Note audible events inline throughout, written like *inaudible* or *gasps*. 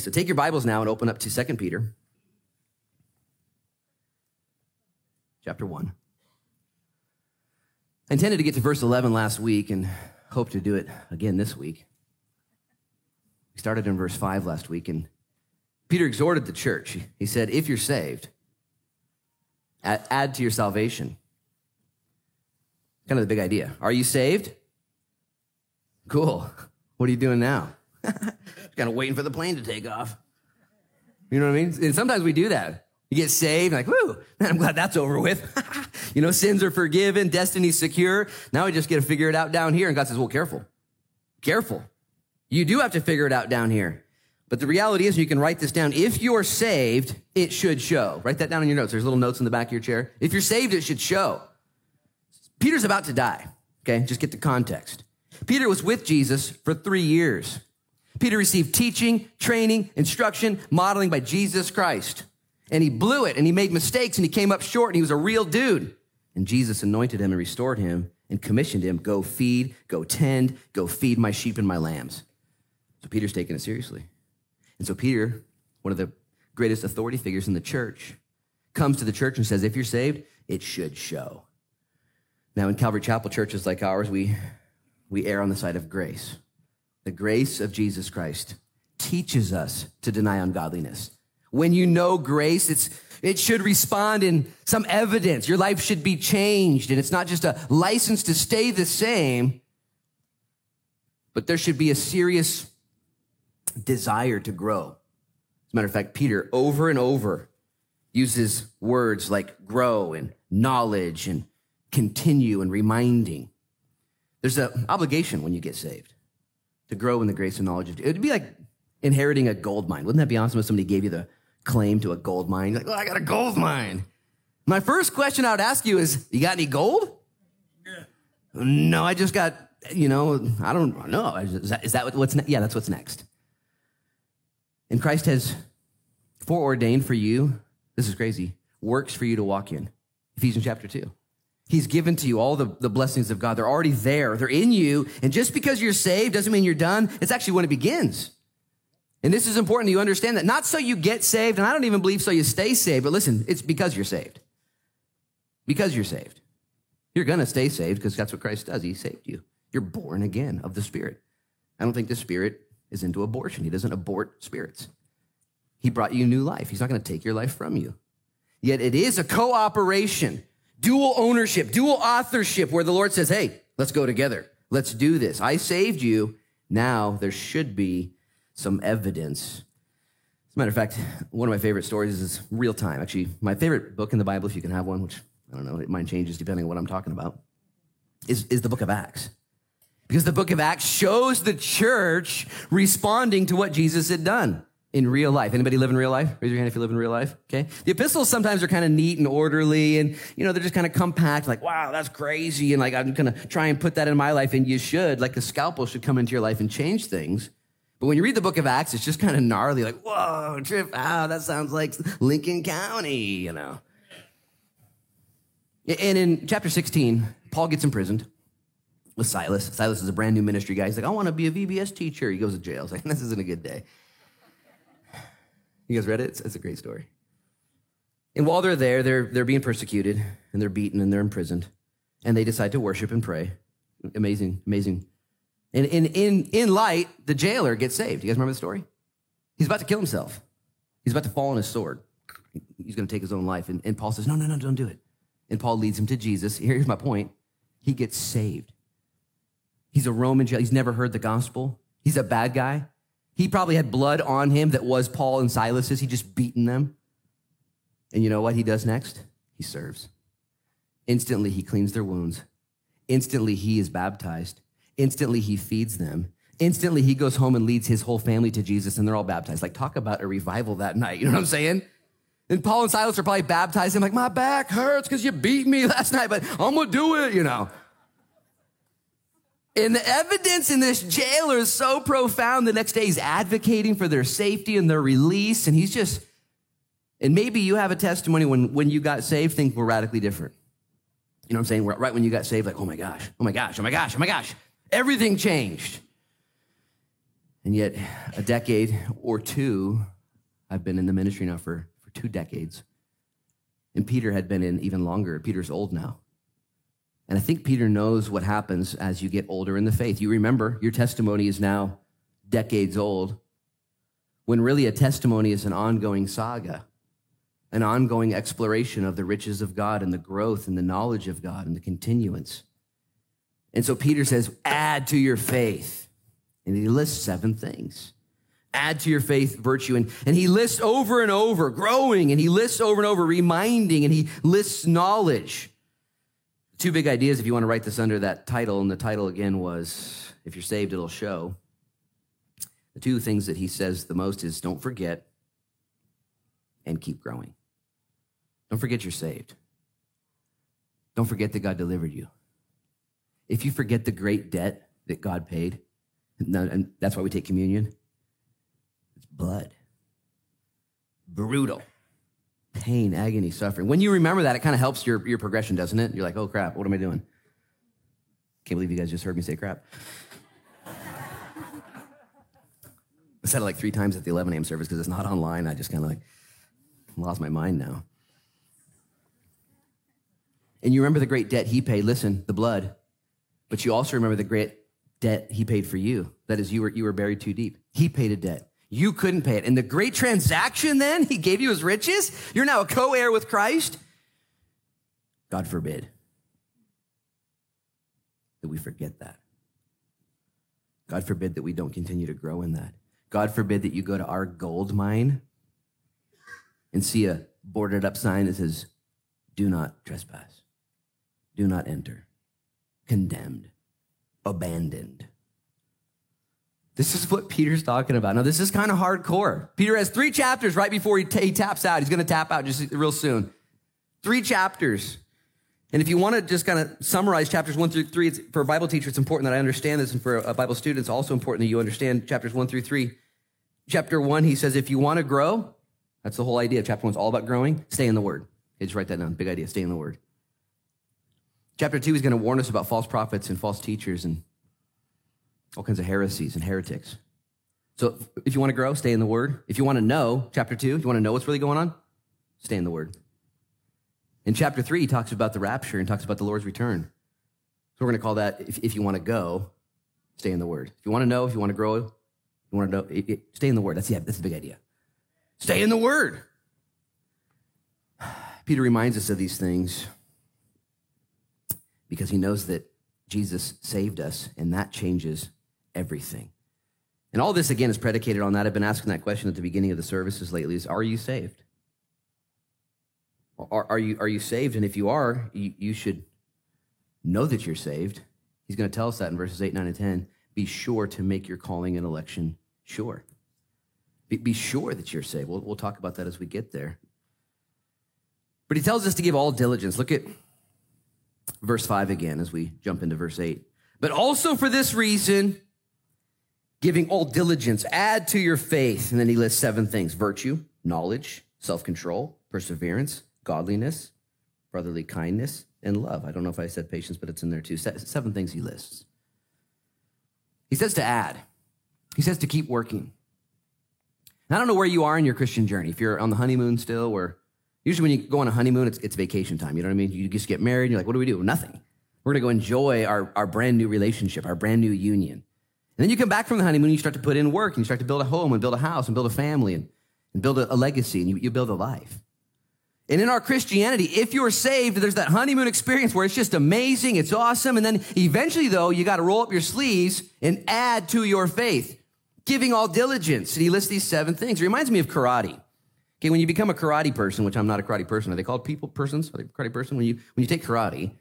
So take your Bibles now and open up to 2 Peter chapter 1. I intended to get to verse 11 last week and hope to do it again this week. We started in verse 5 last week, and Peter exhorted the church. He said, If you're saved, add to your salvation. Kind of the big idea. Are you saved? Cool. What are you doing now? *laughs* kind of waiting for the plane to take off. You know what I mean? And sometimes we do that. You get saved, like, whoo, man, I'm glad that's over with. *laughs* you know, sins are forgiven, destiny's secure. Now we just get to figure it out down here. And God says, well, careful. Careful. You do have to figure it out down here. But the reality is, you can write this down. If you're saved, it should show. Write that down in your notes. There's little notes in the back of your chair. If you're saved, it should show. Peter's about to die. Okay, just get the context. Peter was with Jesus for three years. Peter received teaching, training, instruction, modeling by Jesus Christ and he blew it and he made mistakes and he came up short and he was a real dude. And Jesus anointed him and restored him and commissioned him go feed, go tend, go feed my sheep and my lambs. So Peter's taking it seriously. And so Peter, one of the greatest authority figures in the church, comes to the church and says, if you're saved, it should show. Now, in Calvary Chapel churches like ours, we, we err on the side of grace. The grace of Jesus Christ teaches us to deny ungodliness. When you know grace, it's, it should respond in some evidence. Your life should be changed. And it's not just a license to stay the same, but there should be a serious desire to grow. As a matter of fact, Peter over and over uses words like grow and knowledge and continue and reminding. There's an obligation when you get saved to grow in the grace and knowledge of. It would be like inheriting a gold mine. Wouldn't that be awesome if somebody gave you the claim to a gold mine. You're like, oh, I got a gold mine. My first question I would ask you is, you got any gold? Yeah. No, I just got, you know, I don't know. Is that, is that what's next? Yeah, that's what's next. And Christ has foreordained for you, this is crazy, works for you to walk in. Ephesians chapter 2. He's given to you all the, the blessings of God. They're already there. They're in you. And just because you're saved doesn't mean you're done. It's actually when it begins. And this is important you understand that not so you get saved, and I don't even believe so you stay saved, but listen, it's because you're saved. Because you're saved. You're going to stay saved because that's what Christ does. He saved you. You're born again of the Spirit. I don't think the Spirit is into abortion. He doesn't abort spirits. He brought you new life. He's not going to take your life from you. Yet it is a cooperation, dual ownership, dual authorship where the Lord says, Hey, let's go together. Let's do this. I saved you. Now there should be some evidence. As a matter of fact, one of my favorite stories is real time. Actually, my favorite book in the Bible, if you can have one, which I don't know, it mine changes depending on what I'm talking about, is, is the book of Acts. Because the book of Acts shows the church responding to what Jesus had done in real life. Anybody live in real life? Raise your hand if you live in real life. Okay. The epistles sometimes are kind of neat and orderly and, you know, they're just kind of compact, like, wow, that's crazy. And like, I'm going to try and put that in my life. And you should, like a scalpel should come into your life and change things. But when you read the book of Acts, it's just kind of gnarly, like, whoa, trip out, that sounds like Lincoln County, you know. And in chapter 16, Paul gets imprisoned with Silas. Silas is a brand new ministry guy. He's like, I want to be a VBS teacher. He goes to jail. He's like, this isn't a good day. You guys read it? It's, it's a great story. And while they're there, they're, they're being persecuted and they're beaten and they're imprisoned. And they decide to worship and pray. Amazing, amazing and in, in, in light, the jailer gets saved. You guys remember the story? He's about to kill himself. He's about to fall on his sword. He's going to take his own life. And, and Paul says, No, no, no, don't do it. And Paul leads him to Jesus. Here's my point. He gets saved. He's a Roman jail. He's never heard the gospel. He's a bad guy. He probably had blood on him that was Paul and Silas's. He just beaten them. And you know what he does next? He serves. Instantly, he cleans their wounds. Instantly, he is baptized. Instantly, he feeds them. Instantly, he goes home and leads his whole family to Jesus, and they're all baptized. Like, talk about a revival that night. You know what I'm saying? And Paul and Silas are probably baptized like, my back hurts because you beat me *laughs* last night, but I'm gonna do it, you know. And the evidence in this jailer is so profound. The next day, he's advocating for their safety and their release, and he's just, and maybe you have a testimony when, when you got saved, things were radically different. You know what I'm saying? Right when you got saved, like, oh my gosh, oh my gosh, oh my gosh, oh my gosh. Everything changed. And yet, a decade or two, I've been in the ministry now for, for two decades. And Peter had been in even longer. Peter's old now. And I think Peter knows what happens as you get older in the faith. You remember your testimony is now decades old, when really a testimony is an ongoing saga, an ongoing exploration of the riches of God and the growth and the knowledge of God and the continuance. And so Peter says, add to your faith. And he lists seven things. Add to your faith virtue. And, and he lists over and over growing, and he lists over and over reminding, and he lists knowledge. Two big ideas if you want to write this under that title. And the title again was If You're Saved, It'll Show. The two things that he says the most is don't forget and keep growing. Don't forget you're saved. Don't forget that God delivered you. If you forget the great debt that God paid, and that's why we take communion, it's blood. Brutal. Pain, agony, suffering. When you remember that, it kind of helps your, your progression, doesn't it? You're like, oh crap, what am I doing? Can't believe you guys just heard me say crap. I said it like three times at the 11 a.m. service because it's not online. I just kind of like lost my mind now. And you remember the great debt he paid. Listen, the blood. But you also remember the great debt he paid for you. That is, you were, you were buried too deep. He paid a debt. You couldn't pay it. And the great transaction then, *laughs* he gave you his riches. You're now a co heir with Christ. God forbid that we forget that. God forbid that we don't continue to grow in that. God forbid that you go to our gold mine and see a boarded up sign that says, Do not trespass, do not enter, condemned, abandoned. This is what Peter's talking about. Now, this is kind of hardcore. Peter has three chapters right before he, t- he taps out. He's going to tap out just real soon. Three chapters. And if you want to just kind of summarize chapters one through three, for a Bible teacher, it's important that I understand this. And for a Bible student, it's also important that you understand chapters one through three. Chapter one, he says, if you want to grow, that's the whole idea. Chapter one's all about growing. Stay in the word. Okay, just write that down. Big idea. Stay in the word. Chapter two, he's going to warn us about false prophets and false teachers and all kinds of heresies and heretics. So if you want to grow, stay in the word. If you want to know, chapter two, if you want to know what's really going on, stay in the word. In chapter three, he talks about the rapture and talks about the Lord's return. So we're going to call that, if, if you want to go, stay in the word. If you want to know, if you want to grow, you want to know, it, it, stay in the word. That's, yeah, that's the big idea. Stay in the word. *sighs* Peter reminds us of these things because he knows that Jesus saved us, and that changes everything. And all this, again, is predicated on that. I've been asking that question at the beginning of the services lately is, are you saved? Are, are, you, are you saved? And if you are, you, you should know that you're saved. He's going to tell us that in verses 8, 9, and 10. Be sure to make your calling and election sure. Be, be sure that you're saved. We'll, we'll talk about that as we get there. But he tells us to give all diligence. Look at verse 5 again as we jump into verse 8. But also for this reason, giving all diligence, add to your faith. And then he lists seven things virtue, knowledge, self control, perseverance, godliness, brotherly kindness, and love. I don't know if I said patience, but it's in there too. Seven things he lists. He says to add, he says to keep working. I don't know where you are in your Christian journey. If you're on the honeymoon still, or usually when you go on a honeymoon, it's, it's vacation time. You know what I mean? You just get married and you're like, what do we do? Nothing. We're going to go enjoy our, our brand new relationship, our brand new union. And then you come back from the honeymoon, you start to put in work, and you start to build a home, and build a house, and build a family, and, and build a, a legacy, and you, you build a life. And in our Christianity, if you're saved, there's that honeymoon experience where it's just amazing, it's awesome. And then eventually, though, you got to roll up your sleeves and add to your faith, giving all diligence. And he lists these seven things. It reminds me of karate. Okay, when you become a karate person, which I'm not a karate person, are they called people persons? Are they karate person? When you when you take karate,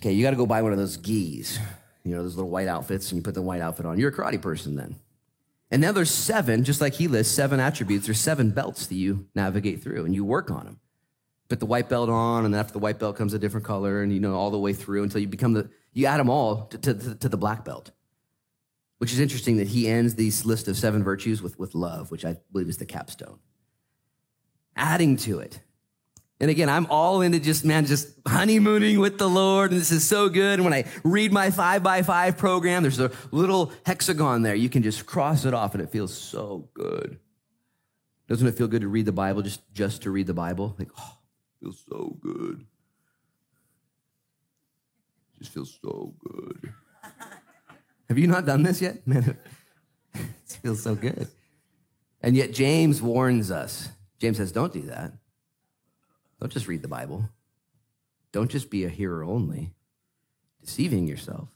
okay, you got to go buy one of those gis, you know, those little white outfits, and you put the white outfit on. You're a karate person then. And now there's seven, just like he lists, seven attributes. There's seven belts that you navigate through and you work on them. Put the white belt on, and then after the white belt comes a different color, and you know, all the way through until you become the, you add them all to, to, to the black belt. Which is interesting that he ends this list of seven virtues with, with love, which I believe is the capstone. Adding to it, And again, I'm all into just, man, just honeymooning with the Lord. And this is so good. And when I read my five by five program, there's a little hexagon there. You can just cross it off and it feels so good. Doesn't it feel good to read the Bible just, just to read the Bible? Like, oh, it feels so good. Just feels so good. Have you not done this yet? *laughs* Man, it feels so good. And yet James warns us. James says, don't do that. Don't just read the Bible. Don't just be a hearer only, deceiving yourself,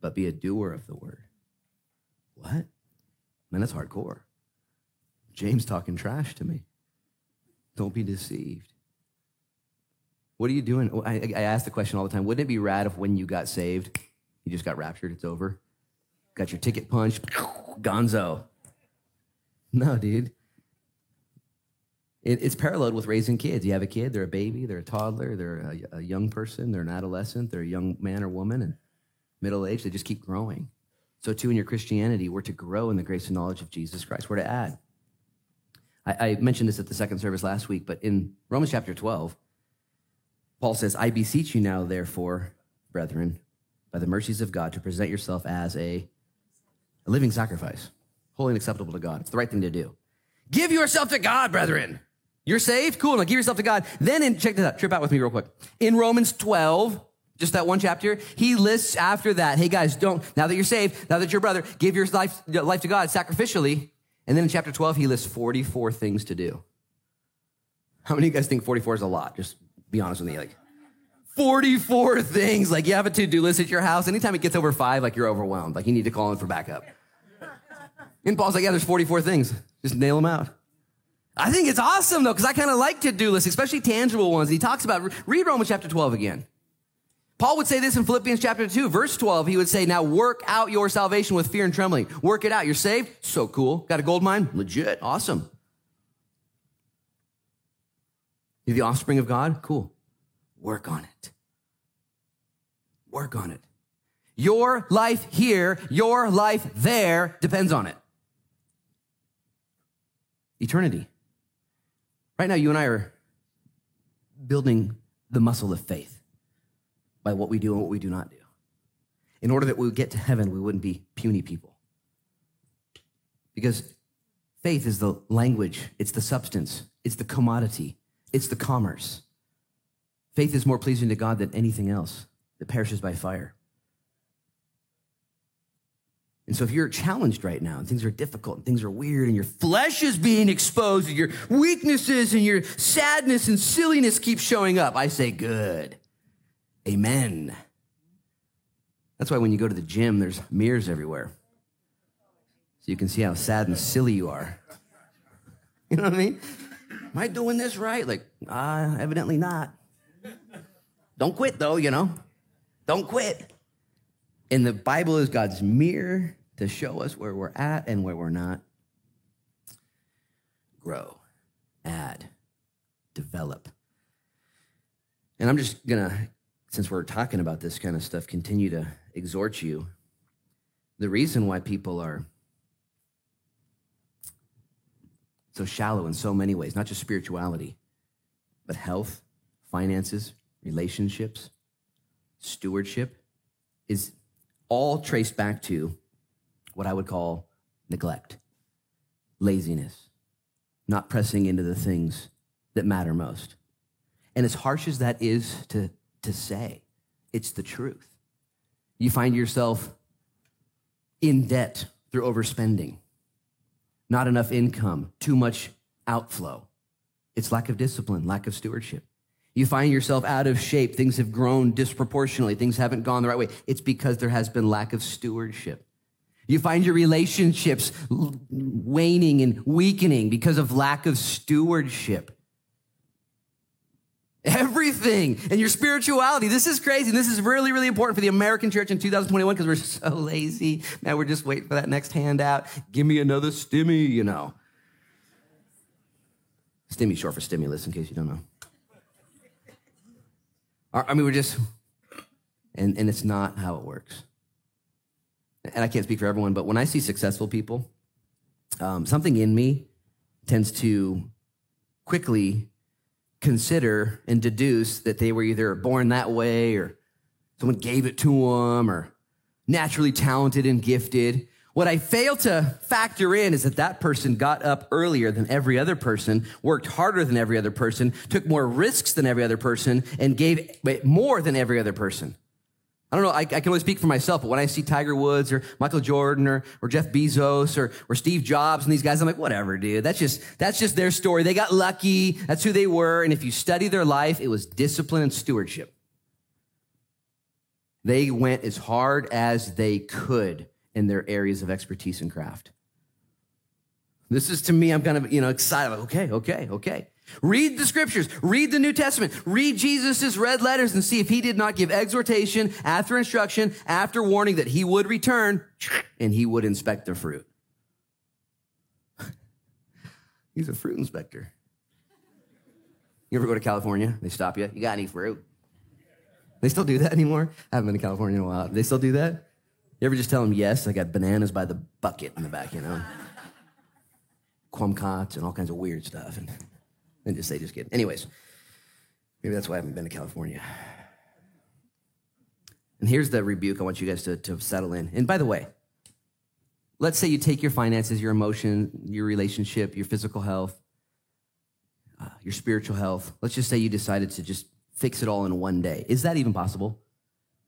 but be a doer of the word. What? Man, that's hardcore. James talking trash to me. Don't be deceived. What are you doing? I, I ask the question all the time. Wouldn't it be rad if when you got saved, you just got raptured, it's over? Got your ticket punched, gonzo. No, dude. It, it's paralleled with raising kids. You have a kid, they're a baby, they're a toddler, they're a, a young person, they're an adolescent, they're a young man or woman, and middle age, they just keep growing. So, too, in your Christianity, we're to grow in the grace and knowledge of Jesus Christ. We're to add. I, I mentioned this at the second service last week, but in Romans chapter 12, Paul says, I beseech you now, therefore, brethren, by the mercies of God, to present yourself as a, a living sacrifice, holy and acceptable to God. It's the right thing to do. Give yourself to God, brethren. You're saved? Cool. Now give yourself to God. Then in, check this out. Trip out with me real quick. In Romans 12, just that one chapter, he lists after that, hey guys, don't, now that you're saved, now that you're brother, give your life, life to God sacrificially. And then in chapter 12, he lists 44 things to do. How many of you guys think 44 is a lot? Just be honest with me. Like, 44 things. Like, you have a to do list at your house. Anytime it gets over five, like, you're overwhelmed. Like, you need to call in for backup. And Paul's like, yeah, there's 44 things. Just nail them out. I think it's awesome though, because I kind of like to do lists, especially tangible ones. He talks about, read Romans chapter 12 again. Paul would say this in Philippians chapter 2, verse 12. He would say, Now work out your salvation with fear and trembling. Work it out. You're saved? So cool. Got a gold mine? Legit. Awesome. You're the offspring of God? Cool. Work on it. Work on it. Your life here, your life there depends on it. Eternity. Right now, you and I are building the muscle of faith by what we do and what we do not do. In order that we would get to heaven, we wouldn't be puny people. Because faith is the language, it's the substance, it's the commodity, it's the commerce. Faith is more pleasing to God than anything else that perishes by fire. And so if you're challenged right now and things are difficult and things are weird and your flesh is being exposed and your weaknesses and your sadness and silliness keep showing up, I say good. Amen. That's why when you go to the gym, there's mirrors everywhere. So you can see how sad and silly you are. *laughs* You know what I mean? Am I doing this right? Like, uh, evidently not. Don't quit though, you know? Don't quit. And the Bible is God's mirror to show us where we're at and where we're not. Grow, add, develop. And I'm just going to, since we're talking about this kind of stuff, continue to exhort you. The reason why people are so shallow in so many ways, not just spirituality, but health, finances, relationships, stewardship, is all traced back to what I would call neglect, laziness, not pressing into the things that matter most. And as harsh as that is to, to say, it's the truth. You find yourself in debt through overspending, not enough income, too much outflow. It's lack of discipline, lack of stewardship. You find yourself out of shape. Things have grown disproportionately. Things haven't gone the right way. It's because there has been lack of stewardship. You find your relationships waning and weakening because of lack of stewardship. Everything and your spirituality. This is crazy. This is really, really important for the American church in 2021 because we're *laughs* so lazy. Now we're just waiting for that next handout. Give me another stimmy, you know. Stimmy short for stimulus, in case you don't know. I mean, we're just, and, and it's not how it works and I can't speak for everyone, but when I see successful people, um, something in me tends to quickly consider and deduce that they were either born that way or someone gave it to them or naturally talented and gifted. What I fail to factor in is that that person got up earlier than every other person, worked harder than every other person, took more risks than every other person, and gave more than every other person. I don't know, I, I, can only speak for myself, but when I see Tiger Woods or Michael Jordan or, or Jeff Bezos or, or Steve Jobs and these guys, I'm like, whatever, dude. That's just, that's just their story. They got lucky. That's who they were. And if you study their life, it was discipline and stewardship. They went as hard as they could in their areas of expertise and craft. This is to me, I'm kind of, you know, excited. Okay, okay, okay. Read the scriptures, read the New Testament, read Jesus' red letters and see if he did not give exhortation after instruction, after warning that he would return and he would inspect the fruit. *laughs* He's a fruit inspector. You ever go to California? They stop you. You got any fruit? They still do that anymore? I haven't been to California in a while. They still do that? You ever just tell them yes? I got bananas by the bucket in the back, you know? Kumquats and all kinds of weird stuff. And and just say, just kidding. Anyways, maybe that's why I haven't been to California. And here's the rebuke I want you guys to, to settle in. And by the way, let's say you take your finances, your emotion, your relationship, your physical health, uh, your spiritual health. Let's just say you decided to just fix it all in one day. Is that even possible?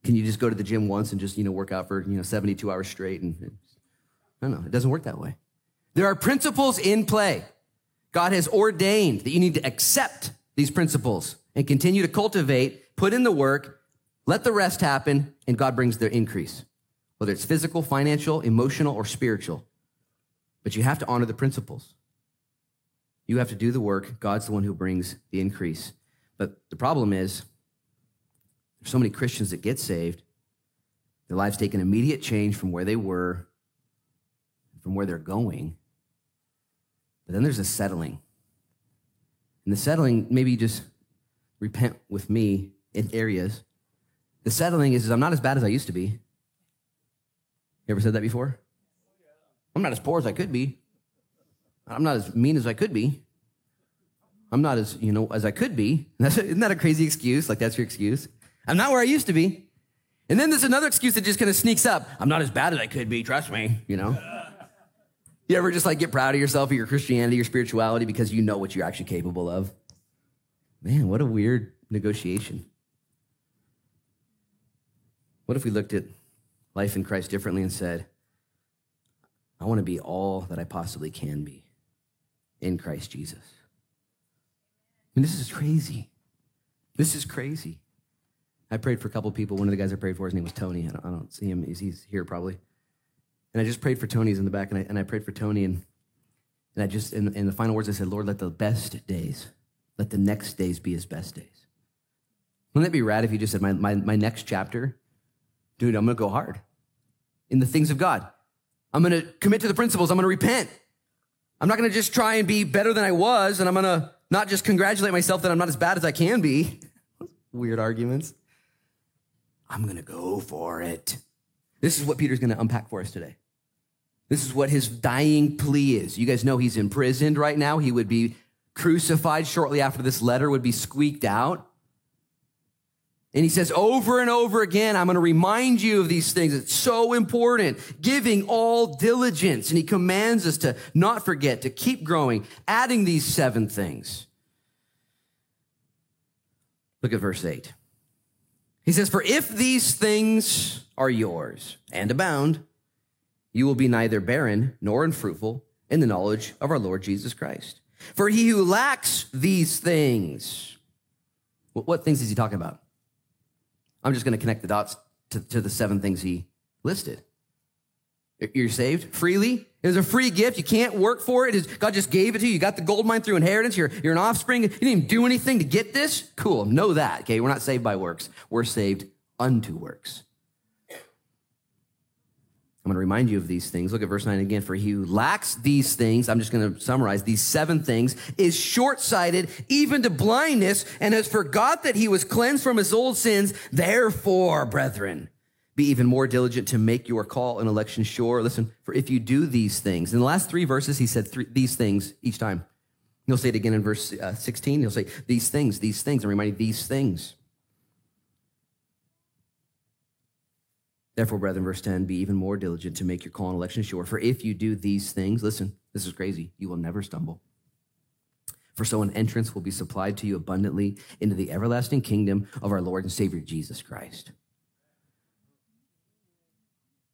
Can you just go to the gym once and just, you know, work out for, you know, 72 hours straight? And no, no, it doesn't work that way. There are principles in play. God has ordained that you need to accept these principles and continue to cultivate, put in the work, let the rest happen, and God brings the increase, whether it's physical, financial, emotional, or spiritual. But you have to honor the principles. You have to do the work. God's the one who brings the increase. But the problem is, there's so many Christians that get saved, their lives take an immediate change from where they were, from where they're going but then there's a settling. And the settling, maybe just repent with me in areas. The settling is, is I'm not as bad as I used to be. You ever said that before? I'm not as poor as I could be. I'm not as mean as I could be. I'm not as, you know, as I could be. That's, *laughs* isn't that a crazy excuse? Like that's your excuse? I'm not where I used to be. And then there's another excuse that just kind of sneaks up. I'm not as bad as I could be, trust me, you know? You ever just like get proud of yourself, or your Christianity, your spirituality, because you know what you're actually capable of? Man, what a weird negotiation. What if we looked at life in Christ differently and said, I want to be all that I possibly can be in Christ Jesus? I mean, this is crazy. This is crazy. I prayed for a couple people. One of the guys I prayed for, his name was Tony. I don't, I don't see him. He's, he's here probably. And I just prayed for Tony's in the back, and I, and I prayed for Tony, and, and I just, in, in the final words, I said, Lord, let the best days, let the next days be his best days. Wouldn't that be rad if you just said, my, my, my next chapter, dude, I'm to go hard in the things of God. I'm to commit to the principles. I'm to repent. I'm not to just try and be better than I was, and I'm to not just congratulate myself that I'm not as bad as I can be. *laughs* Weird arguments. I'm to go for it. This is what Peter's to unpack for us today. This is what his dying plea is. You guys know he's imprisoned right now. He would be crucified shortly after this letter would be squeaked out. And he says over and over again, I'm going to remind you of these things. It's so important. Giving all diligence. And he commands us to not forget, to keep growing, adding these seven things. Look at verse 8. He says, For if these things are yours and abound, you will be neither barren nor unfruitful in the knowledge of our Lord Jesus Christ. For he who lacks these things, what things is he talking about? I'm just going to connect the dots to, to the seven things he listed. You're saved freely. It is a free gift. You can't work for it. God just gave it to you. You got the gold mine through inheritance. You're, you're an offspring. You didn't even do anything to get this. Cool. Know that. Okay. We're not saved by works. We're saved unto works. I'm going to remind you of these things. Look at verse 9 again. For he who lacks these things, I'm just going to summarize these seven things, is short sighted, even to blindness, and has forgot that he was cleansed from his old sins. Therefore, brethren, be even more diligent to make your call and election sure. Listen, for if you do these things, in the last three verses, he said three, these things each time. He'll say it again in verse uh, 16. He'll say, These things, these things. I'm reminding these things. Therefore, brethren, verse 10, be even more diligent to make your call and election sure. For if you do these things, listen, this is crazy, you will never stumble. For so an entrance will be supplied to you abundantly into the everlasting kingdom of our Lord and Savior Jesus Christ.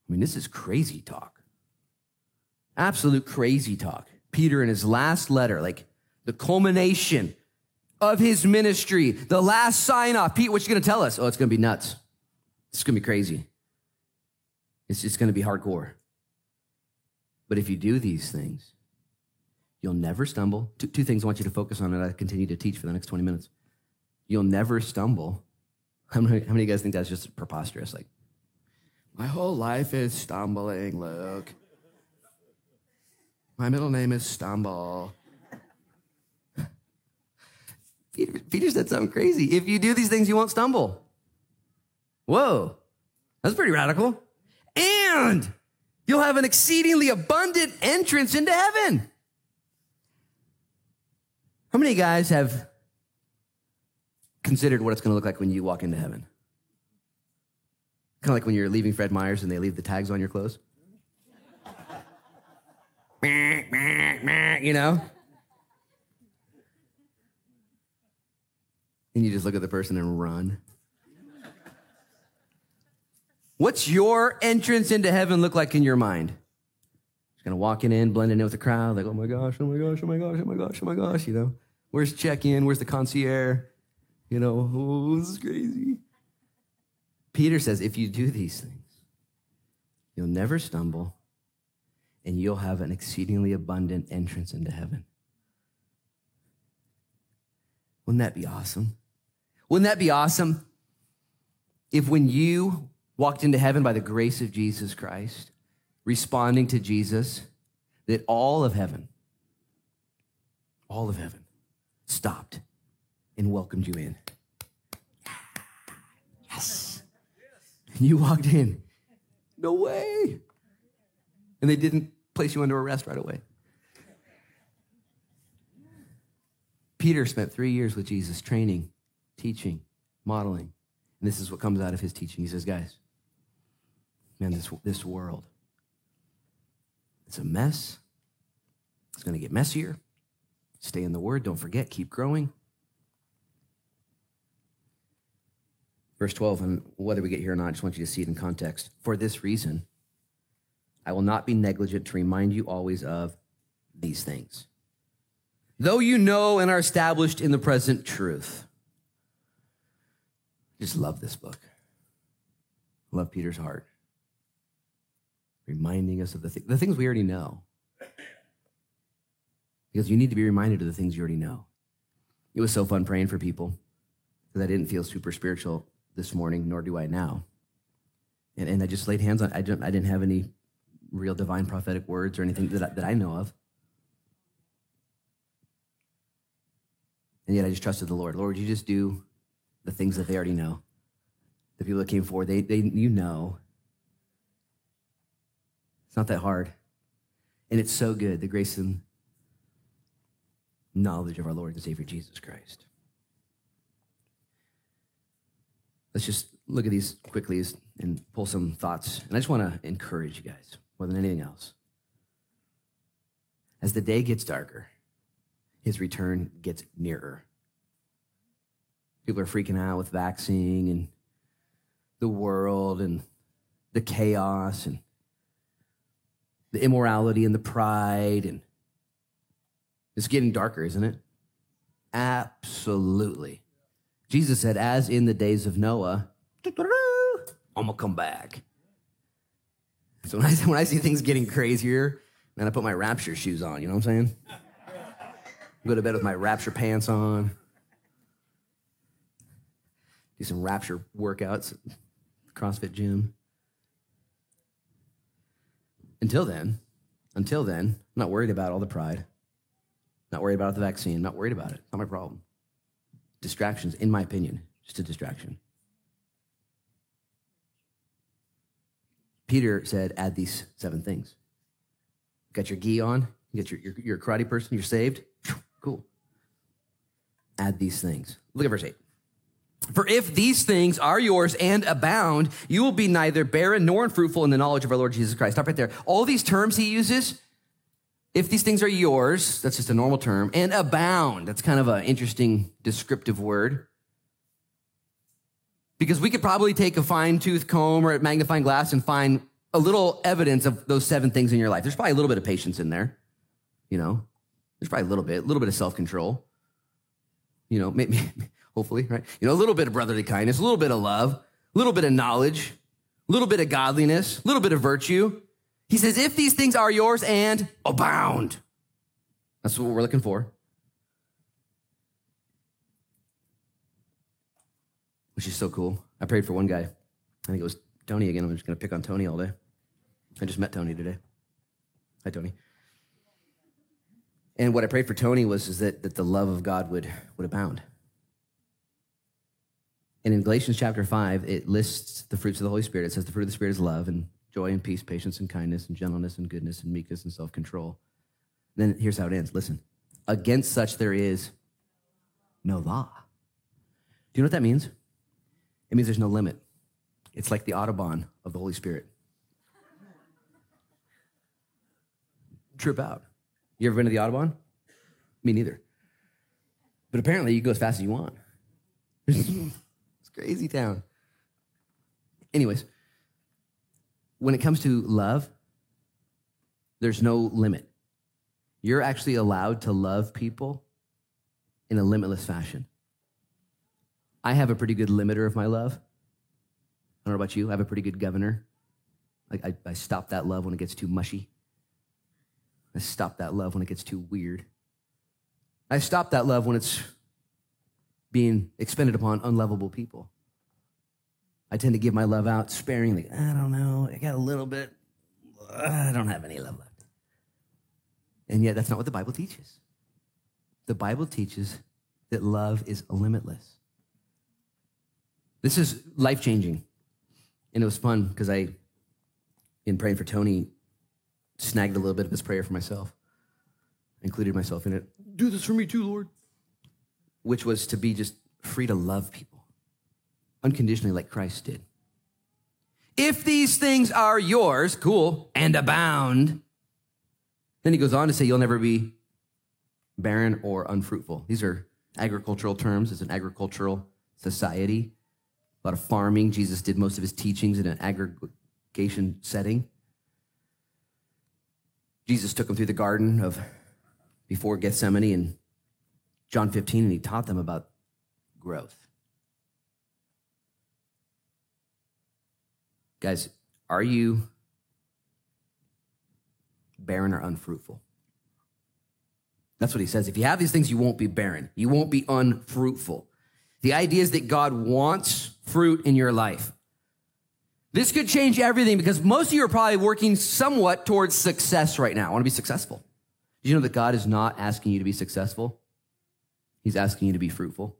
I mean, this is crazy talk. Absolute crazy talk. Peter, in his last letter, like the culmination of his ministry, the last sign off. Pete, what you going to tell us? Oh, it's going to be nuts. It's going to be crazy. It's just going to be hardcore. But if you do these things, you'll never stumble. Two, two things I want you to focus on, and I continue to teach for the next 20 minutes. You'll never stumble. How many, how many of you guys think that's just preposterous? Like, my whole life is stumbling, Luke. My middle name is Stumble. *laughs* Peter, Peter said something crazy. If you do these things, you won't stumble. Whoa, that's pretty radical. And you'll have an exceedingly abundant entrance into heaven. How many guys have considered what it's going to look like when you walk into heaven? Kind of like when you're leaving Fred Meyer's and they leave the tags on your clothes. you know? And you just look at the person and run. What's your entrance into heaven look like in your mind? Just gonna walking in, blending in with the crowd, like, oh my gosh, oh my gosh, oh my gosh, oh my gosh, oh my gosh, you know? Where's check in? Where's the concierge? You know, oh, this is crazy. Peter says, if you do these things, you'll never stumble and you'll have an exceedingly abundant entrance into heaven. Wouldn't that be awesome? Wouldn't that be awesome if when you walked into heaven by the grace of Jesus Christ, responding to Jesus, that all of heaven, all of heaven stopped and welcomed you in? Yes. You walked in. No way. And they didn't place you under arrest right away. Peter spent three years with Jesus training, teaching, modeling. And this is what comes out of his teaching. He says, guys, man, this, this world, it's a mess. It's going to get messier. Stay in the word. Don't forget. Keep growing. Verse 12, and whether we get here or not, I just want you to see it in context. For this reason, I will not be negligent to remind you always of these things. Though you know and are established in the present truth. I just love this book. Love Peter's heart. Reminding us of the, th- the things we already know. Because you need to be reminded of the things you already know. It was so fun praying for people because I didn't feel super spiritual this morning, nor do I now. And, and I just laid hands on, I didn't, I didn't have any real divine prophetic words or anything that I, that I know of. And yet I just trusted the Lord. Lord, you just do the things that they already know. The people that came forward, they, they you know. It's not that hard. And it's so good, the grace and knowledge of our Lord and Savior Jesus Christ. Let's just look at these quickly and pull some thoughts. And I just want to encourage you guys more than anything else. As the day gets darker, his return gets nearer. People are freaking out with vaccine and the world and the chaos and the immorality and the pride and it's getting darker, isn't it? Absolutely. Jesus said, as in the days of Noah, I'm gonna come back. So when I, when I see things getting crazier, man, I put my rapture shoes on. You know what I'm saying? Go to bed with my rapture pants on. Do some rapture workouts CrossFit gym. Until then, until then, I'm not worried about all the pride. Not worried about the vaccine. Not worried about it. Not my problem. Distractions, in my opinion, just a distraction. Peter said, add these seven things. Got your gi on, you got your, your, you're karate person, you're saved, Cool. Add these things. Look at verse 8. For if these things are yours and abound, you will be neither barren nor unfruitful in the knowledge of our Lord Jesus Christ. Stop right there. All these terms he uses, if these things are yours, that's just a normal term, and abound, that's kind of an interesting descriptive word. Because we could probably take a fine tooth comb or a magnifying glass and find a little evidence of those seven things in your life. There's probably a little bit of patience in there, you know. There's probably a little bit, a little bit of self control, you know, maybe, hopefully, right? You know, a little bit of brotherly kindness, a little bit of love, a little bit of knowledge, a little bit of godliness, a little bit of virtue. He says, if these things are yours and abound, that's what we're looking for. Which is so cool. I prayed for one guy. I think it was Tony again. I'm just going to pick on Tony all day. I just met Tony today. Hi, Tony. And what I prayed for Tony was is that, that the love of God would, would abound. And in Galatians chapter 5, it lists the fruits of the Holy Spirit. It says the fruit of the Spirit is love and joy and peace, patience and kindness and gentleness and goodness and meekness and self control. Then here's how it ends. Listen. Against such there is no law. Do you know what that means? It means there's no limit. It's like the Autobahn of the Holy Spirit. Trip out. You ever been to the Autobahn? Me neither. But apparently you go as fast as you want. *laughs* crazy town. Anyways, when it comes to love, there's no limit. You're actually allowed to love people in a limitless fashion. I have a pretty good limiter of my love. I don't know about you. I have a pretty good governor. Like I, I stop that love when it gets too mushy. I stop that love when it gets too weird. I stop that love when it's being expended upon unlovable people. I tend to give my love out sparingly. I don't know. I got a little bit. I don't have any love left. And yet, that's not what the Bible teaches. The Bible teaches that love is limitless. This is life changing. And it was fun because I, in praying for Tony, snagged a little bit of his prayer for myself, included myself in it. Do this for me too, Lord. Which was to be just free to love people unconditionally like Christ did. If these things are yours, cool, and abound, then he goes on to say you'll never be barren or unfruitful. These are agricultural terms. It's an agricultural society, a lot of farming. Jesus did most of his teachings in an aggregation setting. Jesus took him through the garden of before Gethsemane in John 15, and he taught them about growth. Guys, are you barren or unfruitful? That's what he says. If you have these things, you won't be barren. You won't be unfruitful. The idea is that God wants fruit in your life. This could change everything because most of you are probably working somewhat towards success right now. I want to be successful. Did you know that God is not asking you to be successful? He's asking you to be fruitful.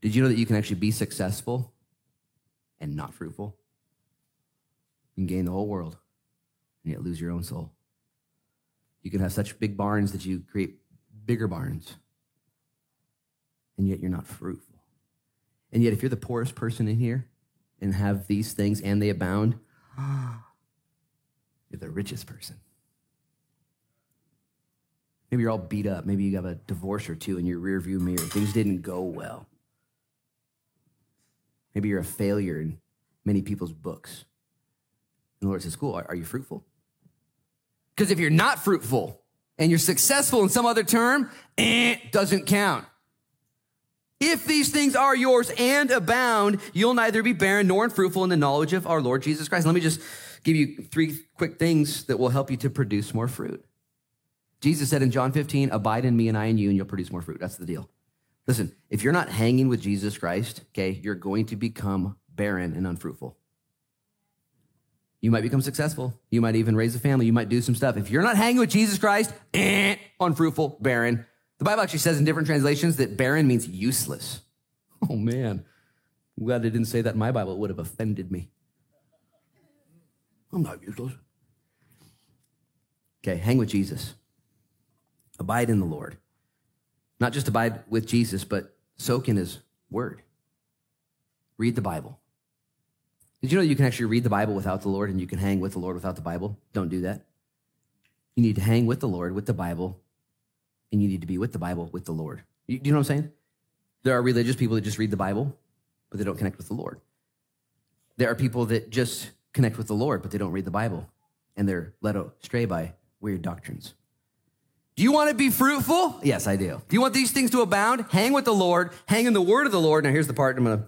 Did you know that you can actually be successful and not fruitful? You can gain the whole world and yet lose your own soul. You can have such big barns that you create bigger barns, and yet you're not fruitful. And yet, if you're the poorest person in here, and have these things and they abound, *gasps* you're the richest person. Maybe you're all beat up. Maybe you have a divorce or two in your rearview mirror. Things didn't go well. Maybe you're a failure in many people's books. And the Lord says, Cool, are, are you fruitful? Because if you're not fruitful and you're successful in some other term, eh, doesn't count. If these things are yours and abound, you'll neither be barren nor unfruitful in the knowledge of our Lord Jesus Christ. Let me just give you three quick things that will help you to produce more fruit. Jesus said in John 15, Abide in me and I in you, and you'll produce more fruit. That's the deal. Listen, if you're not hanging with Jesus Christ, okay, you're going to become barren and unfruitful. You might become successful. You might even raise a family. You might do some stuff. If you're not hanging with Jesus Christ, eh, unfruitful, barren, the Bible actually says in different translations that barren means useless. *laughs* Oh man, I'm glad it didn't say that in my Bible. It would have offended me. I'm not useless. Okay, hang with Jesus. Abide in the Lord. Not just abide with Jesus, but soak in his word. Read the Bible. Did you know you can actually read the Bible without the Lord and you can hang with the Lord without the Bible? Don't do that. You need to hang with the Lord with the Bible, and you need to be with the Bible with the Lord. You, do you know what I'm saying? There are religious people that just read the Bible, but they don't connect with the Lord. There are people that just connect with the Lord, but they don't read the Bible, and they're led astray by weird doctrines. Do you want to be fruitful? Yes, I do. Do you want these things to abound? Hang with the Lord, hang in the word of the Lord. Now, here's the part I'm going to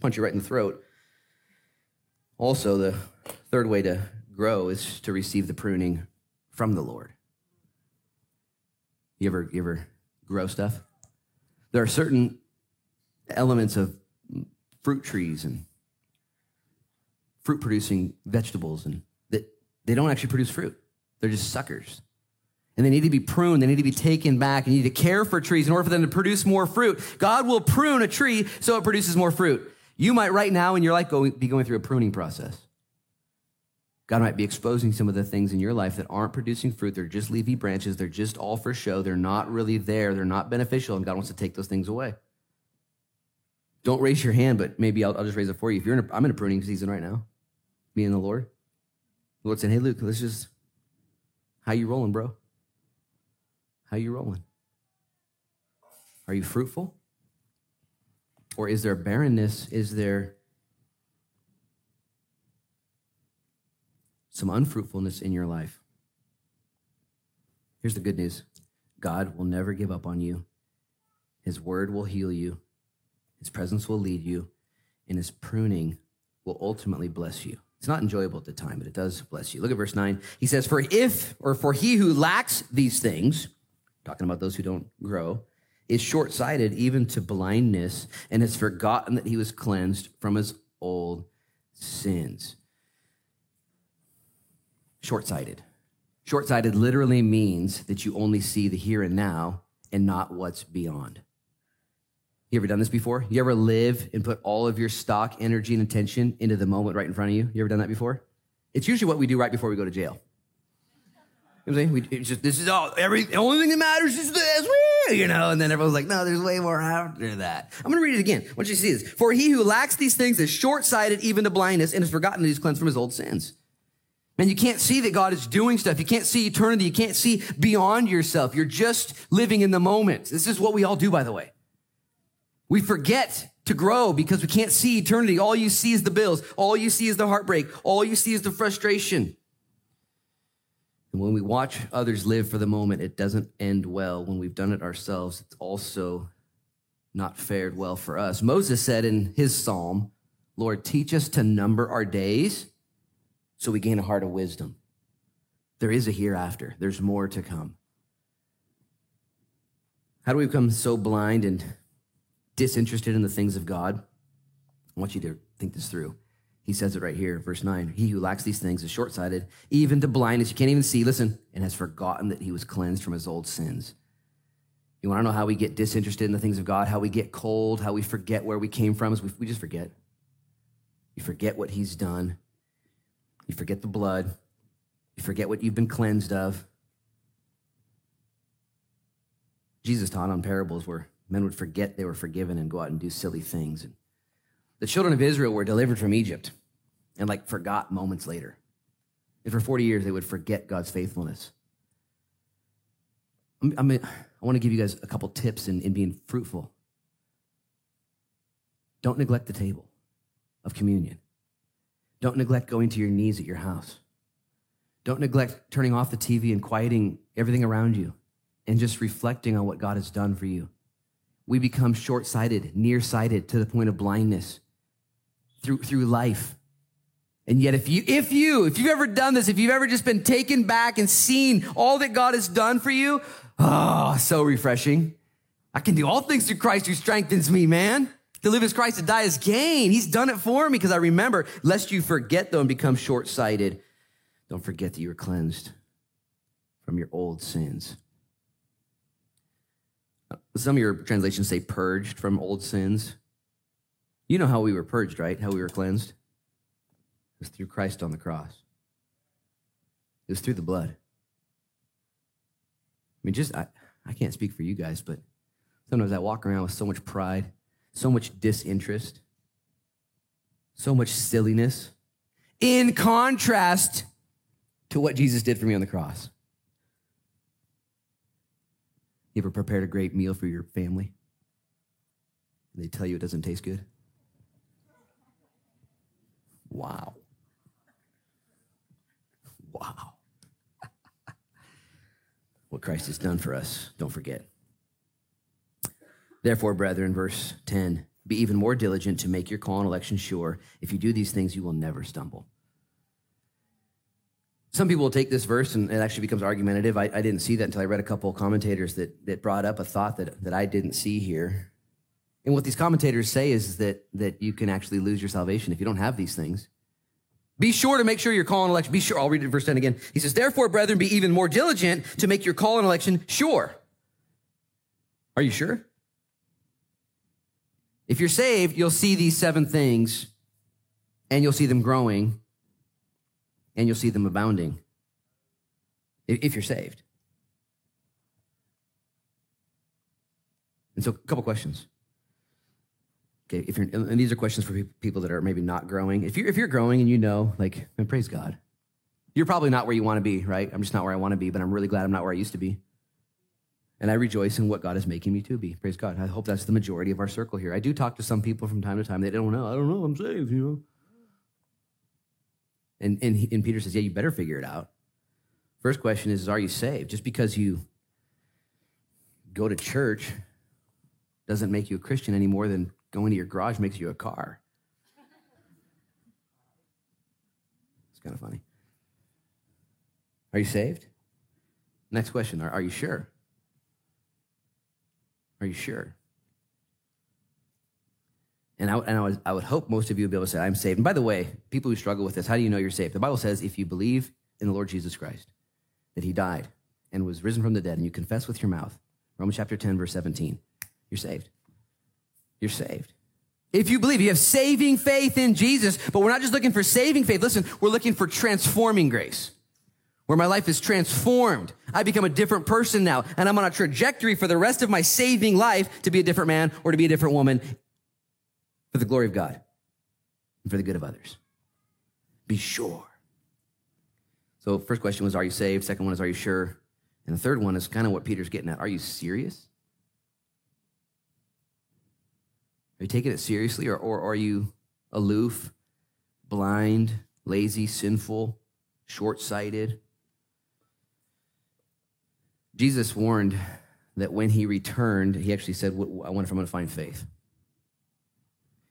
punch you right in the throat. Also, the third way to grow is to receive the pruning from the Lord. You ever, you ever grow stuff? There are certain elements of fruit trees and fruit producing vegetables and that they don't actually produce fruit. They're just suckers. And they need to be pruned. They need to be taken back. And you need to care for trees in order for them to produce more fruit. God will prune a tree so it produces more fruit. You might right now in your life go, be going through a pruning process. God might be exposing some of the things in your life that aren't producing fruit. They're just leafy branches. They're just all for show. They're not really there. They're not beneficial, and God wants to take those things away. Don't raise your hand, but maybe I'll, I'll just raise it for you. If you're in a, I'm in a pruning season right now, me and the Lord. The Lord saying, "Hey, Luke, let's just how you rolling, bro? How you rolling? Are you fruitful, or is there barrenness? Is there some unfruitfulness in your life. Here's the good news God will never give up on you. His word will heal you, His presence will lead you, and His pruning will ultimately bless you. It's not enjoyable at the time, but it does bless you. Look at verse 9. He says, For if, or for he who lacks these things, talking about those who don't grow, is short sighted even to blindness, and has forgotten that he was cleansed from his old sins short sighted. Short sighted literally means that you only see the here and now and not what's beyond. You ever done this before? You ever live and put all of your stock, energy, and attention into the moment right in front of you? You ever done that before? It's usually what we do right before we go to jail. You know what I'm saying? We, just, this is all, every, the only thing that matters is this, you know, and then everyone's like, no, there's way more after that. I'm going to read it again. Want you see this. For he who lacks these things is short sighted even to blindness and has forgotten that he's cleansed from his old sins. And you can't see that God is doing stuff. You can't see eternity. You can't see beyond yourself. You're just living in the moment. This is what we all do, by the way. We forget to grow because we can't see eternity. All you see is the bills. All you see is the heartbreak. All you see is the frustration. And when we watch others live for the moment, it doesn't end well. When we've done it ourselves, it's also not fared well for us. Moses said in his psalm, Lord, teach us to number our days so we gain a heart of wisdom. There is a hereafter, there's more to come. How do we become so blind and disinterested in the things of God? I want you to think this through. He says it right here, verse 9. He who lacks these things is short sighted, even to blindness. You can't even see, listen, and has forgotten that he was cleansed from his old sins. You want to know how we get disinterested in the things of God, how we get cold, how we forget where we came from? We, we just forget. You forget what he's done. You forget the blood. You forget what you've been cleansed of. Jesus taught on parables where men would forget they were forgiven and go out and do silly things. And the children of Israel were delivered from Egypt and like forgot moments later. And for 40 years, they would forget God's faithfulness. i mean, I want to give you guys a couple tips in, in being fruitful. Don't neglect the table of communion. Don't neglect going to your knees at your house. Don't neglect turning off the TV and quieting everything around you and just reflecting on what God has done for you. We become short sighted, nearsighted to the point of blindness through, through life. And yet, if you, if you, if you've ever done this, if you've ever just been taken back and seen all that God has done for you, oh, so refreshing. I can do all things through Christ who strengthens me, man. To live as Christ, to die is gain. He's done it for me because I remember, lest you forget though and become short sighted. Don't forget that you are cleansed from your old sins. Some of your translations say purged from old sins. You know how we were purged, right? How we were cleansed? It was through Christ on the cross, it was through the blood. I mean, just, I, I can't speak for you guys, but sometimes I walk around with so much pride, so much disinterest, so much silliness, in contrast to what Jesus did for me on the cross. You ever prepared a great meal for your family? And they tell you it doesn't taste good? Wow. Wow. *laughs* what Christ has done for us, don't forget. Therefore, brethren, verse 10 be even more diligent to make your call and election sure. If you do these things, you will never stumble. Some people will take this verse and it actually becomes argumentative. I, I didn't see that until I read a couple commentators that, that brought up a thought that, that I didn't see here. And what these commentators say is that, that you can actually lose your salvation if you don't have these things. Be sure to make sure your call and election, be sure, I'll read it verse 10 again. He says, Therefore, brethren, be even more diligent to make your call and election sure. Are you sure? If you're saved, you'll see these seven things and you'll see them growing and you'll see them abounding if you're saved. And so, a couple questions. Okay, if you're, and these are questions for people that are maybe not growing. If you're, if you're growing and you know, like, praise God, you're probably not where you want to be, right? I'm just not where I want to be, but I'm really glad I'm not where I used to be. And I rejoice in what God is making me to be. Praise God. I hope that's the majority of our circle here. I do talk to some people from time to time. They don't know. I don't know. I'm saved, you know. And, and, and Peter says, Yeah, you better figure it out. First question is, is Are you saved? Just because you go to church doesn't make you a Christian any more than going to your garage makes you a car. It's kind of funny. Are you saved? Next question Are, are you sure? Are you sure? And, I, and I, was, I would hope most of you would be able to say, I'm saved. And by the way, people who struggle with this, how do you know you're saved? The Bible says if you believe in the Lord Jesus Christ, that he died and was risen from the dead, and you confess with your mouth, Romans chapter 10, verse 17, you're saved. You're saved. If you believe, you have saving faith in Jesus, but we're not just looking for saving faith. Listen, we're looking for transforming grace where my life is transformed. I become a different person now, and I'm on a trajectory for the rest of my saving life to be a different man or to be a different woman for the glory of God and for the good of others. Be sure. So, first question was, Are you saved? Second one is, Are you sure? And the third one is kind of what Peter's getting at. Are you serious? Are you taking it seriously, or, or, are you aloof, blind, lazy, sinful, short sighted? Jesus warned that when he returned, he actually said, I wonder if I'm going to find faith.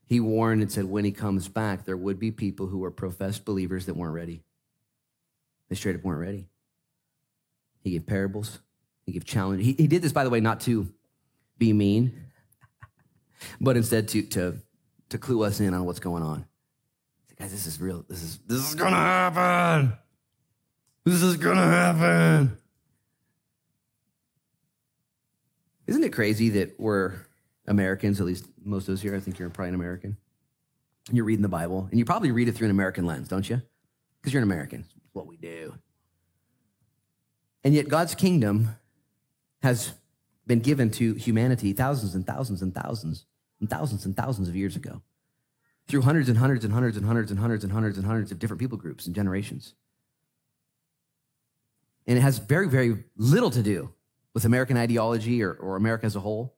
He warned and said when he comes back, there would be people who were professed believers that weren't ready. They straight up weren't ready. He gave parables, he gave challenge. He, he did this, by the way, not to be mean, but instead to, to, to clue us in on what's going on. Guys, this is real. This is this is gonna happen. This is gonna happen. Isn't it crazy that we're Americans, at least most of us here, I think you're probably an American. You're reading the Bible, and you probably read it through an American lens, don't you? Because you're an American. It's what we do. And yet, God's kingdom has been given to humanity thousands and thousands and thousands and thousands and thousands of years ago through hundreds and hundreds and hundreds and hundreds and hundreds and hundreds and hundreds of different people groups and generations. And it has very, very little to do with American ideology or, or America as a whole.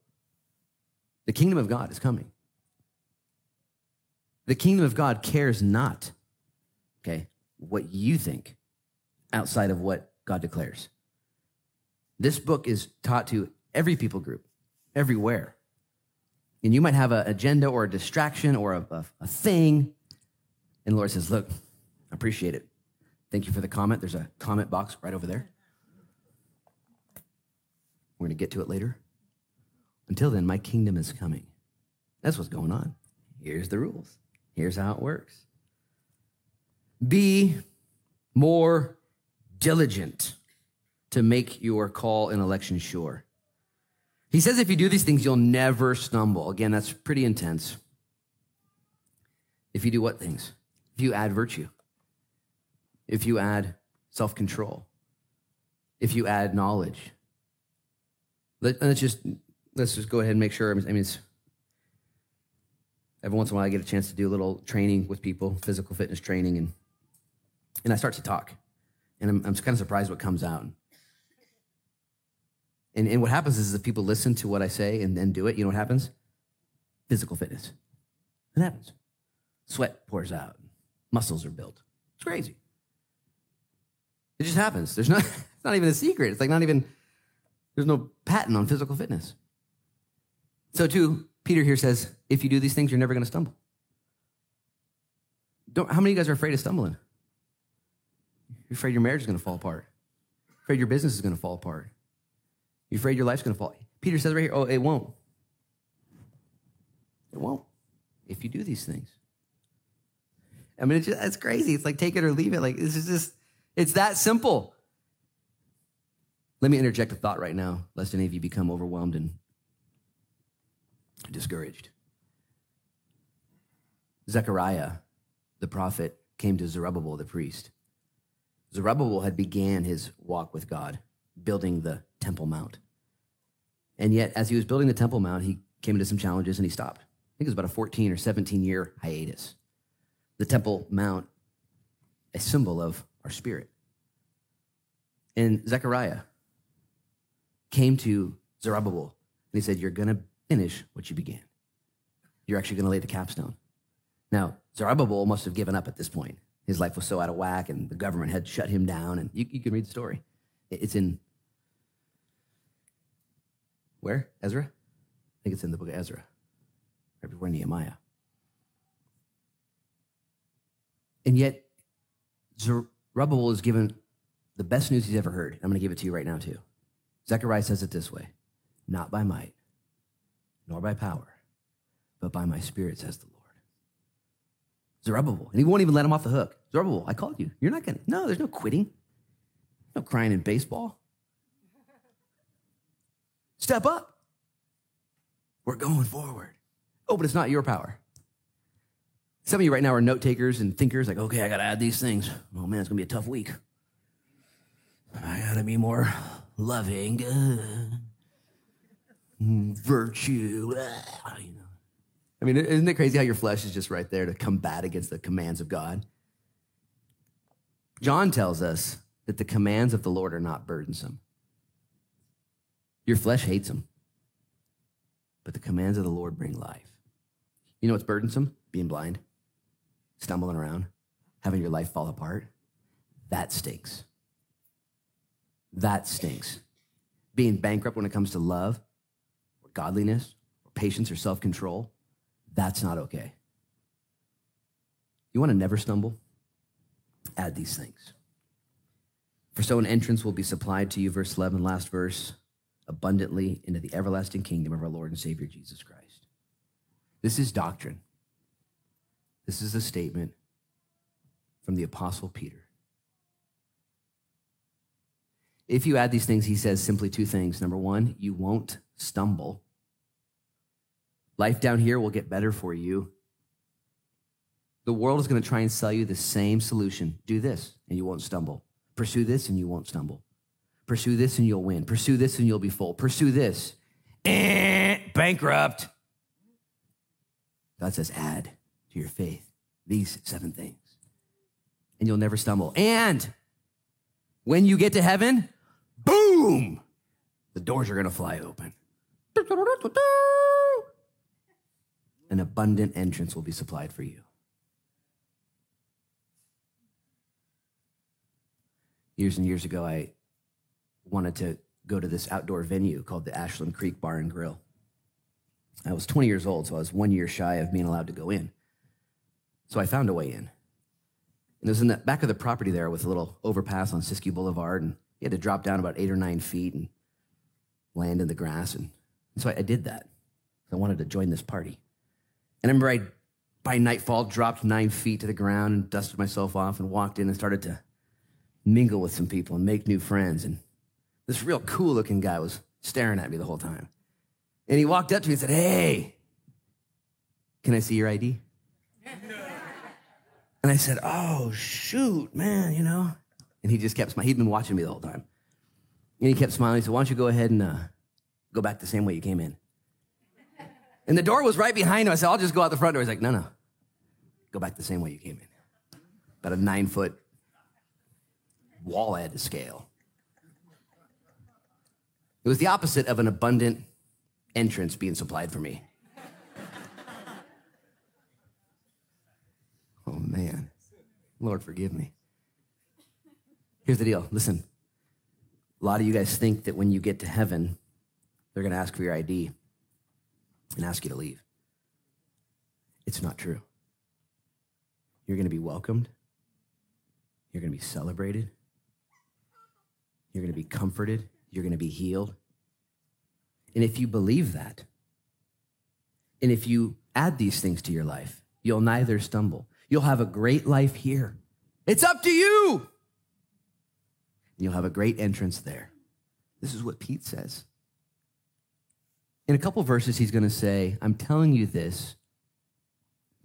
The kingdom of God is coming. The kingdom of God cares not, okay, what you think outside of what God declares. This book is taught to every people group, everywhere. And you might have an agenda or a distraction or a, a, a thing. And the Lord says, Look, I appreciate it. Thank you for the comment. There's a comment box right over there. We're going to get to it later. Until then, my kingdom is coming. That's what's going on. Here's the rules. Here's how it works. Be more diligent to make your call and election sure. He says if you do these things, you'll never stumble. Again, that's pretty intense. If you do what things? If you add virtue, if you add self control, if you add knowledge, Let, let's just let's just go ahead and make sure. I mean, every once in a while I get a chance to do a little training with people, physical fitness training, and and I start to talk, and I'm, I'm kind of surprised what comes out. And, and what happens is if people listen to what I say and then do it, you know what happens? Physical fitness. It happens. Sweat pours out. Muscles are built. It's crazy. It just happens. There's not, *laughs* it's not even a secret. It's like not even, there's no patent on physical fitness. So, too, Peter here says, if you do these things, you're never going to stumble. Don't, how many of you guys are afraid of stumbling? You're afraid your marriage is going to fall apart. Afraid your business is going to fall apart. You're afraid your life's going to fall. Peter says right here, oh, it won't. It won't if you do these things. I mean, it's, just, it's crazy. It's like take it or leave it. Like, this is just, it's that simple. Let me interject a thought right now, lest any of you become overwhelmed and discouraged. Zechariah, the prophet, came to Zerubbabel, the priest. Zerubbabel had began his walk with God, building the Temple Mount. And yet, as he was building the Temple Mount, he came into some challenges and he stopped. I think it was about a 14 or 17 year hiatus. The Temple Mount, a symbol of our spirit. And Zechariah came to Zerubbabel and he said, You're going to finish what you began. You're actually going to lay the capstone. Now, Zerubbabel must have given up at this point. His life was so out of whack, and the government had shut him down. And you, you can read the story. It's in where? Ezra? I think it's in the book of Ezra, right before Nehemiah. And yet, Zerubbabel is given the best news he's ever heard. I'm going to give it to you right now, too. Zechariah says it this way Not by might, nor by power, but by my spirit, says the Lord. Zerubbabel. And he won't even let him off the hook. Zerubbabel, I called you. You're not going to. No, there's no quitting. No crying in baseball. Step up. We're going forward. Oh, but it's not your power. Some of you right now are note takers and thinkers, like, okay, I got to add these things. Oh, man, it's going to be a tough week. I got to be more loving, uh, virtue. Uh, you know. I mean, isn't it crazy how your flesh is just right there to combat against the commands of God? John tells us that the commands of the Lord are not burdensome. Your flesh hates them. But the commands of the Lord bring life. You know what's burdensome? Being blind, stumbling around, having your life fall apart. That stinks. That stinks. Being bankrupt when it comes to love, or godliness, or patience, or self control, that's not okay. You want to never stumble? Add these things. For so an entrance will be supplied to you, verse 11, last verse abundantly into the everlasting kingdom of our Lord and Savior Jesus Christ. This is doctrine. This is a statement from the Apostle Peter. If you add these things, he says simply two things. Number one, you won't stumble. Life down here will get better for you. The world is going to try and sell you the same solution. Do this and you won't stumble. Pursue this and you won't stumble. Pursue this and you'll win. Pursue this and you'll be full. Pursue this. Eh, bankrupt. God says, add to your faith these seven things, and you'll never stumble. And when you get to heaven, boom, the doors are going to fly open. An abundant entrance will be supplied for you. Years and years ago, I wanted to go to this outdoor venue called the Ashland Creek Bar and Grill. I was 20 years old, so I was one year shy of being allowed to go in. So I found a way in. And it was in the back of the property there with a little overpass on Siskiyou Boulevard, and you had to drop down about eight or nine feet and land in the grass. And, and so I, I did that. I wanted to join this party. And I remember I, by nightfall, dropped nine feet to the ground and dusted myself off and walked in and started to mingle with some people and make new friends. And this real cool looking guy was staring at me the whole time. And he walked up to me and said, Hey, can I see your ID? *laughs* and I said, Oh, shoot, man, you know. And he just kept smiling. He'd been watching me the whole time. And he kept smiling. He said, Why don't you go ahead and uh, Go back the same way you came in. And the door was right behind him. I said, I'll just go out the front door. He's like, no, no. Go back the same way you came in. About a nine foot wall I had to scale. It was the opposite of an abundant entrance being supplied for me. oh man. Lord, forgive me. Here's the deal listen, a lot of you guys think that when you get to heaven, they're going to ask for your ID and ask you to leave. It's not true. You're going to be welcomed, you're going to be celebrated, you're going to be comforted, you're going to be healed. And if you believe that, and if you add these things to your life, you'll neither stumble. You'll have a great life here. It's up to you. And you'll have a great entrance there. This is what Pete says. In a couple verses, he's going to say, I'm telling you this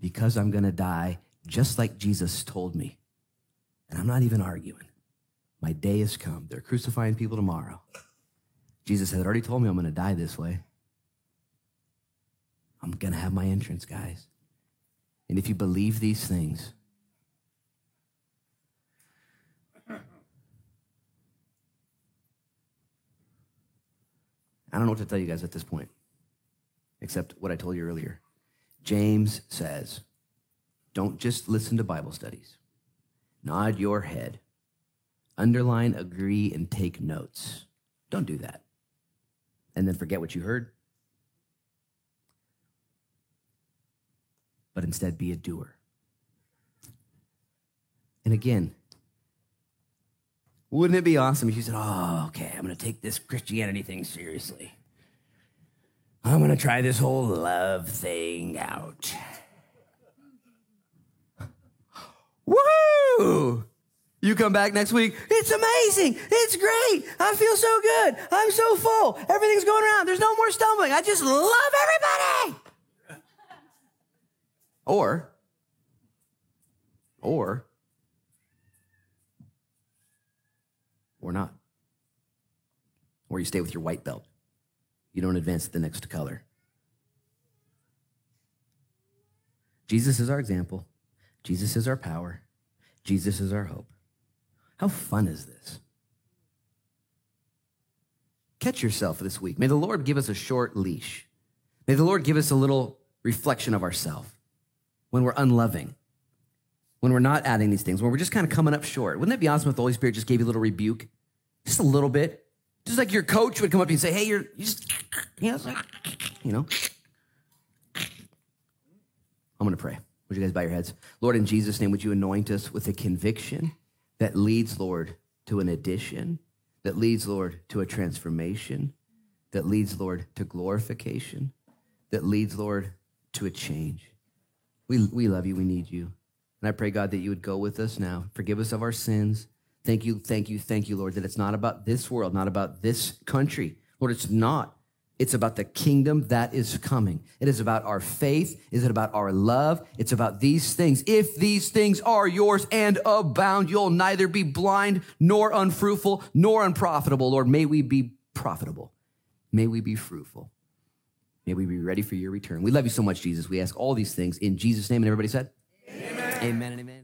because I'm going to die just like Jesus told me. And I'm not even arguing. My day has come. They're crucifying people tomorrow. Jesus had already told me I'm going to die this way. I'm going to have my entrance, guys. And if you believe these things, I don't know what to tell you guys at this point, except what I told you earlier. James says, don't just listen to Bible studies, nod your head, underline, agree, and take notes. Don't do that. And then forget what you heard. But instead, be a doer. And again, wouldn't it be awesome if you said, Oh, okay, I'm going to take this Christianity thing seriously? I'm going to try this whole love thing out. *gasps* Woo! You come back next week. It's amazing. It's great. I feel so good. I'm so full. Everything's going around. There's no more stumbling. I just love everybody. Or, or, or not. Or you stay with your white belt. You don't advance to the next color. Jesus is our example. Jesus is our power. Jesus is our hope. How fun is this? Catch yourself this week. May the Lord give us a short leash. May the Lord give us a little reflection of ourselves when we're unloving, when we're not adding these things, when we're just kind of coming up short. Wouldn't that be awesome if the Holy Spirit just gave you a little rebuke? Just a little bit. Just like your coach would come up to you and say, hey, you're you just, you know, you know. I'm going to pray. Would you guys bow your heads? Lord, in Jesus' name, would you anoint us with a conviction that leads, Lord, to an addition, that leads, Lord, to a transformation, that leads, Lord, to glorification, that leads, Lord, to a change. We, we love you. We need you. And I pray, God, that you would go with us now. Forgive us of our sins. Thank you, thank you, thank you, Lord, that it's not about this world, not about this country. Lord, it's not. It's about the kingdom that is coming. It is about our faith. Is it about our love? It's about these things. If these things are yours and abound, you'll neither be blind nor unfruitful nor unprofitable. Lord, may we be profitable. May we be fruitful. May we be ready for your return. We love you so much, Jesus. We ask all these things in Jesus' name. And everybody said, Amen, amen and amen.